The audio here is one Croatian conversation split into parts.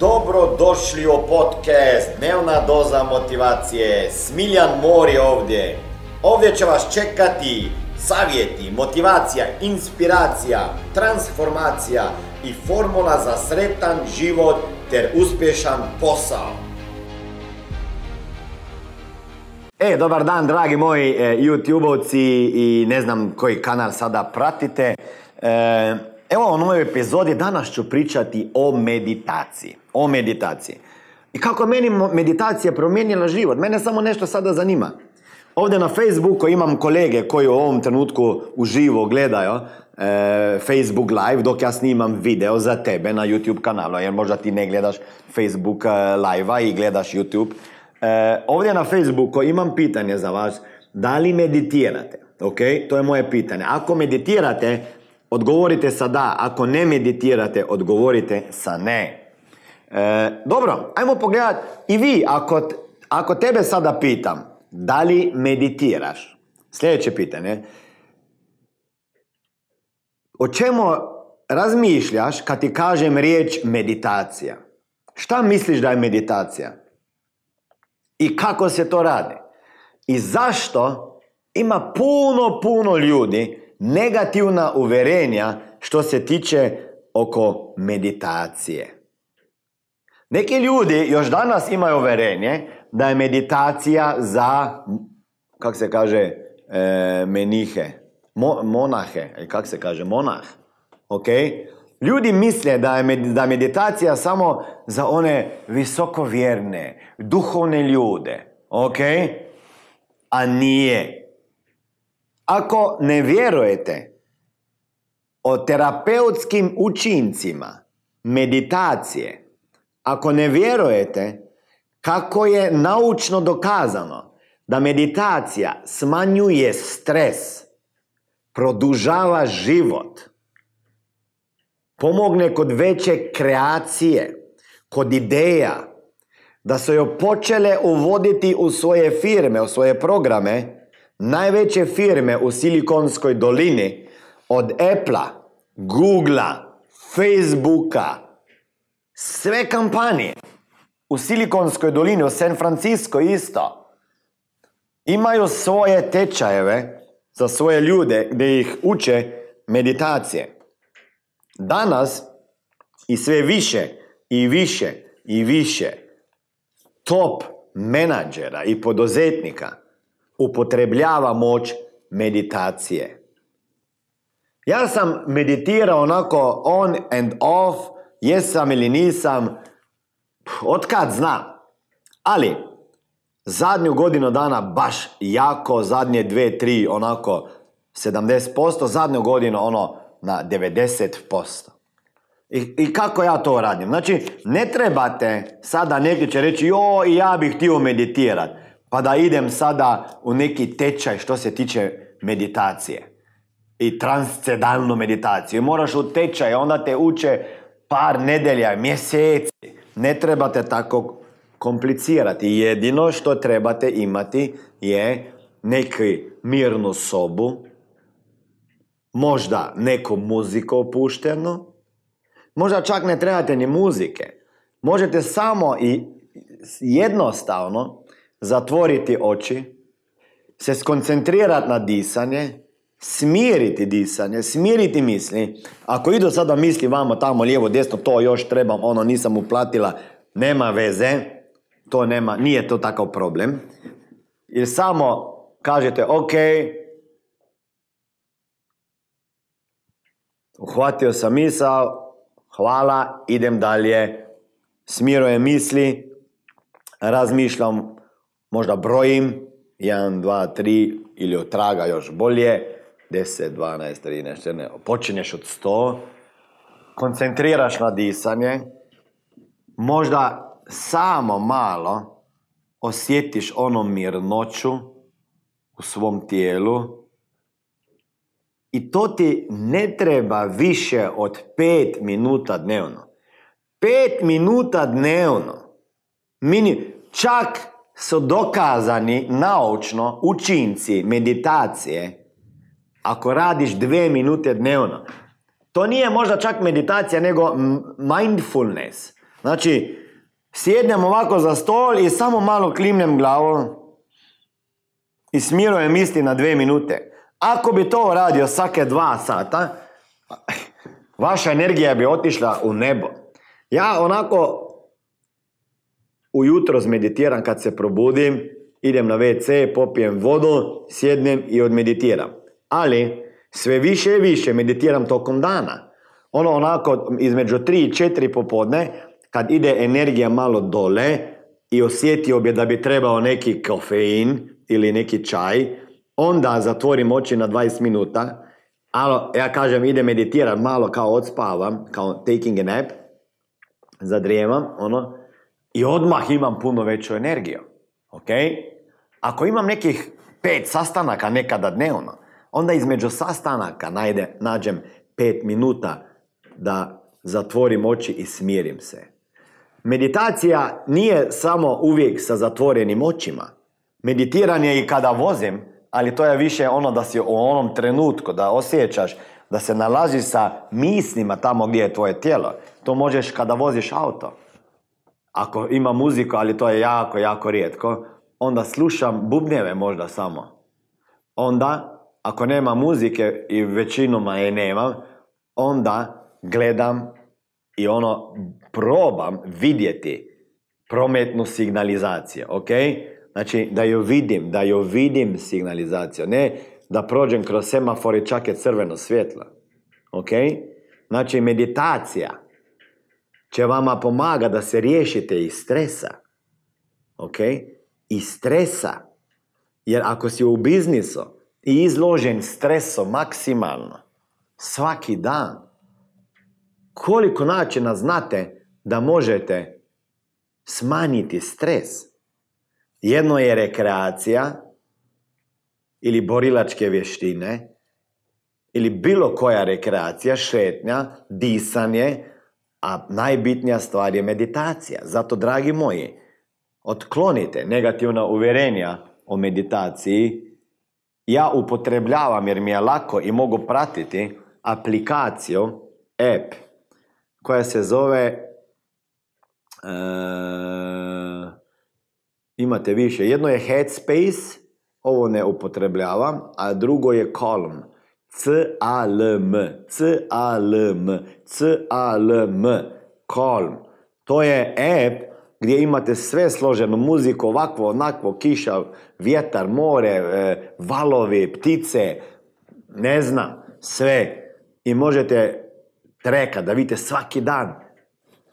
Dobro došli u podcast Dnevna doza motivacije. Smiljan Mor je ovdje. Ovdje će vas čekati savjeti, motivacija, inspiracija, transformacija i formula za sretan život ter uspješan posao. E, dobar dan dragi moji e, i ne znam koji kanal sada pratite. E, evo u novoj epizodi danas ću pričati o meditaciji. O meditaciji. I kako meni meditacija promijenila život. Mene samo nešto sada zanima. Ovdje na Facebooku imam kolege koji u ovom trenutku uživo gledaju e, Facebook live dok ja snimam video za tebe na YouTube kanalu. Jer možda ti ne gledaš Facebook e, live i gledaš YouTube. E, ovdje na Facebooku imam pitanje za vas. Da li meditirate? Ok, to je moje pitanje. Ako meditirate, odgovorite sa da. Ako ne meditirate, odgovorite sa ne. E, dobro, ajmo pogledati i vi, ako, ako tebe sada pitam, da li meditiraš? Sljedeće pitanje. O čemu razmišljaš kad ti kažem riječ meditacija? Šta misliš da je meditacija? I kako se to radi? I zašto ima puno, puno ljudi negativna uverenja što se tiče oko meditacije. Neki ljudi još danas imaju uverenje da je meditacija za, kak se kaže, e, menihe, Mo, monahe, kak se kaže, monah, ok? Ljudi misle da je da meditacija samo za one visokovjerne, duhovne ljude, ok? A nije. Ako ne vjerujete o terapeutskim učincima meditacije, ako ne vjerujete kako je naučno dokazano da meditacija smanjuje stres, produžava život, pomogne kod veće kreacije, kod ideja, da su joj počele uvoditi u svoje firme, u svoje programe, najveće firme u Silikonskoj dolini, od Apple, Google, Facebooka, sve kampanije u Silikonskoj dolini, u San Francisco isto, imaju svoje tečajeve za svoje ljude gdje ih uče meditacije. Danas i sve više i više i više top menadžera i poduzetnika upotrebljava moć meditacije. Ja sam meditirao onako on and off, jesam ili nisam, Otkad znam. Ali, zadnju godinu dana baš jako, zadnje dve, tri, onako 70%, zadnju godinu ono na 90%. I, I kako ja to radim? Znači, ne trebate sada neki će reći, jo, ja bih htio meditirati, pa da idem sada u neki tečaj što se tiče meditacije. I transcedalnu meditaciju. Moraš u tečaj, onda te uče par nedelja, mjeseci. Ne trebate tako komplicirati. Jedino što trebate imati je neki mirnu sobu, možda neku muziku opuštenu, možda čak ne trebate ni muzike. Možete samo i jednostavno zatvoriti oči, se skoncentrirati na disanje, smiriti disanje, smiriti misli. Ako idu sada misli vamo tamo lijevo, desno, to još trebam, ono nisam uplatila, nema veze, to nema, nije to takav problem. Jer samo kažete, ok, uhvatio sam misao, hvala, idem dalje, smirujem misli, razmišljam, možda brojim, 1, 2, 3 ili otraga još bolje, 10, 12, 13, 14, počinješ od 100, koncentriraš na disanje, možda samo malo osjetiš ono mirnoću u svom tijelu i to ti ne treba više od 5 minuta dnevno. 5 minuta dnevno. Mini, čak su dokazani naučno učinci meditacije ako radiš dve minute dnevno. To nije možda čak meditacija, nego mindfulness. Znači, sjednem ovako za stol i samo malo klimnem glavom i smirujem misli na dve minute. Ako bi to radio svake dva sata, vaša energija bi otišla u nebo. Ja onako ujutro zmeditiram kad se probudim, idem na WC, popijem vodu, sjednem i odmeditiram. Ali sve više i više meditiram tokom dana. Ono onako između 3 i 4 popodne, kad ide energija malo dole i osjetio bi da bi trebao neki kofein ili neki čaj, onda zatvorim oči na 20 minuta, alo, ja kažem ide meditiram, malo kao odspavam, kao taking a nap, zadrijevam, ono, i odmah imam puno veću energiju. Ok? Ako imam nekih pet sastanaka nekada dnevno, onda između sastanaka najde, nađem pet minuta da zatvorim oči i smirim se. Meditacija nije samo uvijek sa zatvorenim očima. Meditiranje i kada vozim, ali to je više ono da si u onom trenutku, da osjećaš, da se nalaziš sa mislima tamo gdje je tvoje tijelo. To možeš kada voziš auto. Ako ima muziku, ali to je jako, jako rijetko, onda slušam bubnjeve možda samo. Onda, ako nema muzike i većinom je nemam, onda gledam i ono probam vidjeti prometnu signalizaciju, ok? Znači, da ju vidim, da ju vidim signalizaciju, ne da prođem kroz semafor i čak je crveno svjetlo, ok? Znači, meditacija će vama pomaga da se riješite iz stresa, ok? Iz stresa, jer ako si u biznisu i izložen stresu maksimalno, svaki dan, koliko načina znate da možete smanjiti stres. Jedno je rekreacija ili borilačke vještine ili bilo koja rekreacija, šetnja, disanje, a najbitnija stvar je meditacija. Zato, dragi moji, otklonite negativna uvjerenja o meditaciji. Ja upotrebljavam jer mi je lako i mogu pratiti aplikaciju, app, koja se zove e, imate više. Jedno je Headspace, ovo ne upotrebljavam, a drugo je Calm. C-A-L-M, C-A-L-M, C-A-L-M, Calm. To je app gdje imate sve složeno, muziku, ovakvo, onakvo, kiša, vjetar, more, e, valovi, ptice, ne znam, sve. I možete treka, da vidite svaki dan.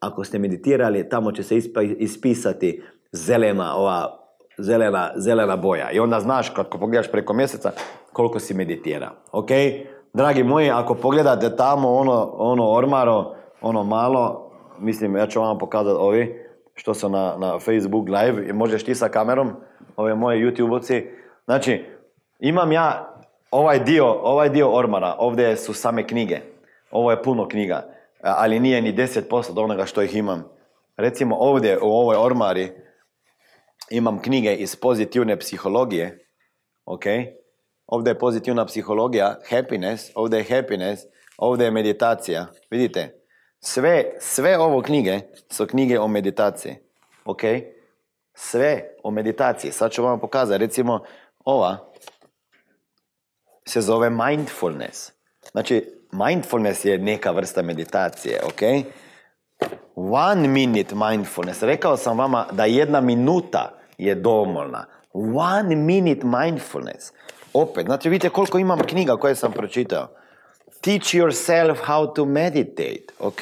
Ako ste meditirali, tamo će se ispisati zelena, ova, zelena, zelena boja. I onda znaš, kad pogledaš preko mjeseca, koliko si meditira. Ok? Dragi moji, ako pogledate tamo ono, ono ormaro, ono malo, mislim, ja ću vam pokazati ovi, što su na, na Facebook live, i možeš ti sa kamerom, ove moje YouTube-ovci. Znači, imam ja ovaj dio, ovaj dio ormara, ovdje su same knjige. Ovo je puno knjiga, ali nije ni 10% od onoga što ih imam. Recimo ovdje u ovoj ormari imam knjige iz pozitivne psihologije, ok? Ovdje je pozitivna psihologija, happiness, ovdje je happiness, ovdje je meditacija. Vidite, sve, sve ovo knjige su knjige o meditaciji, ok? Sve o meditaciji. Sad ću vam pokazati, recimo ova se zove mindfulness. Znači, mindfulness je neka vrsta meditacije, ok? One minute mindfulness. Rekao sam vama da jedna minuta je dovoljna. One minute mindfulness. Opet, znači vidite koliko imam knjiga koje sam pročitao. Teach yourself how to meditate, ok?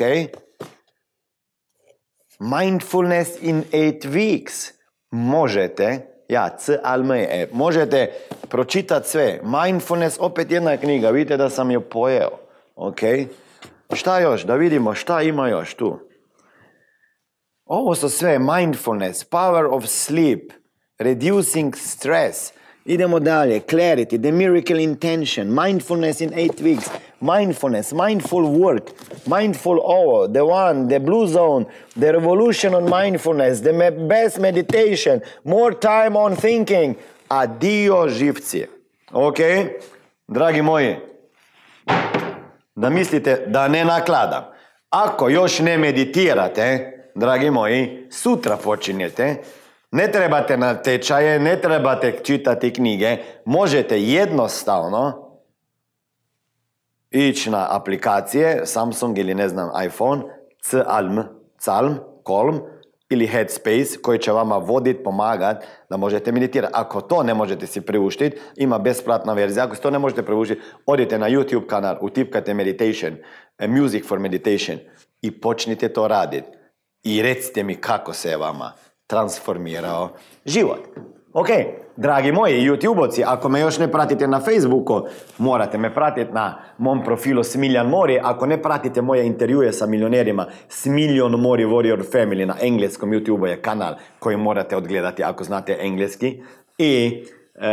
Mindfulness in eight weeks. Možete, ja, c alme, e, možete pročitati sve. Mindfulness, opet jedna knjiga, vidite da sam je pojeo. Ok? Šta još? Da vidimo šta ima još tu. Ovo su sve mindfulness, power of sleep, reducing stress. Idemo dalje. Clarity, the miracle intention, mindfulness in eight weeks, mindfulness, mindful work, mindful hour, the one, the blue zone, the revolution on mindfulness, the best meditation, more time on thinking. Adio živci. Ok? Dragi moji, da mislite da ne nakladam. Ako još ne meditirate, dragi moji, sutra počinjete. Ne trebate na tečaje, ne trebate čitati knjige. Možete jednostavno ići na aplikacije Samsung ili ne znam iPhone, Calm, Calm, Calm ili Headspace koji će vama voditi, pomagati da možete meditirati. Ako to ne možete si priuštiti, ima besplatna verzija. Ako to ne možete priuštiti, odite na YouTube kanal, utipkajte meditation, eh, music for meditation i počnite to raditi. I recite mi kako se je vama transformirao život. Ok, dragi moji youtube ako me još ne pratite na Facebooku, morate me pratiti na mom profilu Smiljan Mori. Ako ne pratite moje intervjue sa milionerima, Smiljan Mori Warrior Family na engleskom YouTube je kanal koji morate odgledati ako znate engleski. I e,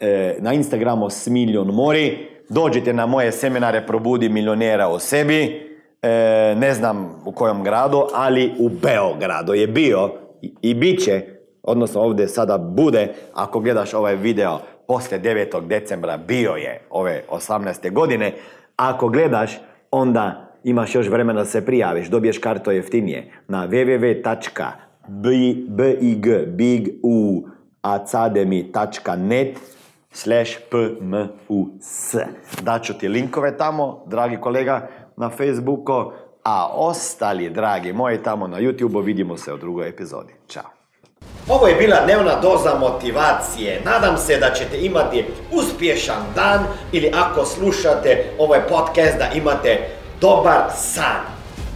e, na Instagramu Smiljan Mori. Dođite na moje seminare Probudi milionera o sebi. E, ne znam u kojem gradu, ali u Beogradu je bio i, i bit će odnosno ovdje sada bude, ako gledaš ovaj video poslije 9. decembra, bio je ove 18. godine, ako gledaš, onda imaš još vremena da se prijaviš, dobiješ karto jeftinije na www.bigacademy.net slash pmus. Daću ti linkove tamo, dragi kolega, na Facebooku, a ostali, dragi moji, tamo na YouTube, vidimo se u drugoj epizodi. Ćao! Ovo je bila dnevna doza motivacije. Nadam se da ćete imati uspješan dan ili ako slušate ovaj podcast da imate dobar san.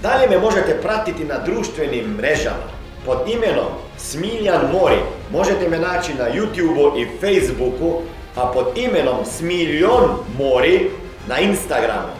Dalje me možete pratiti na društvenim mrežama pod imenom Smiljan Mori. Možete me naći na YouTubeu i Facebooku, a pod imenom Smiljon Mori na Instagramu.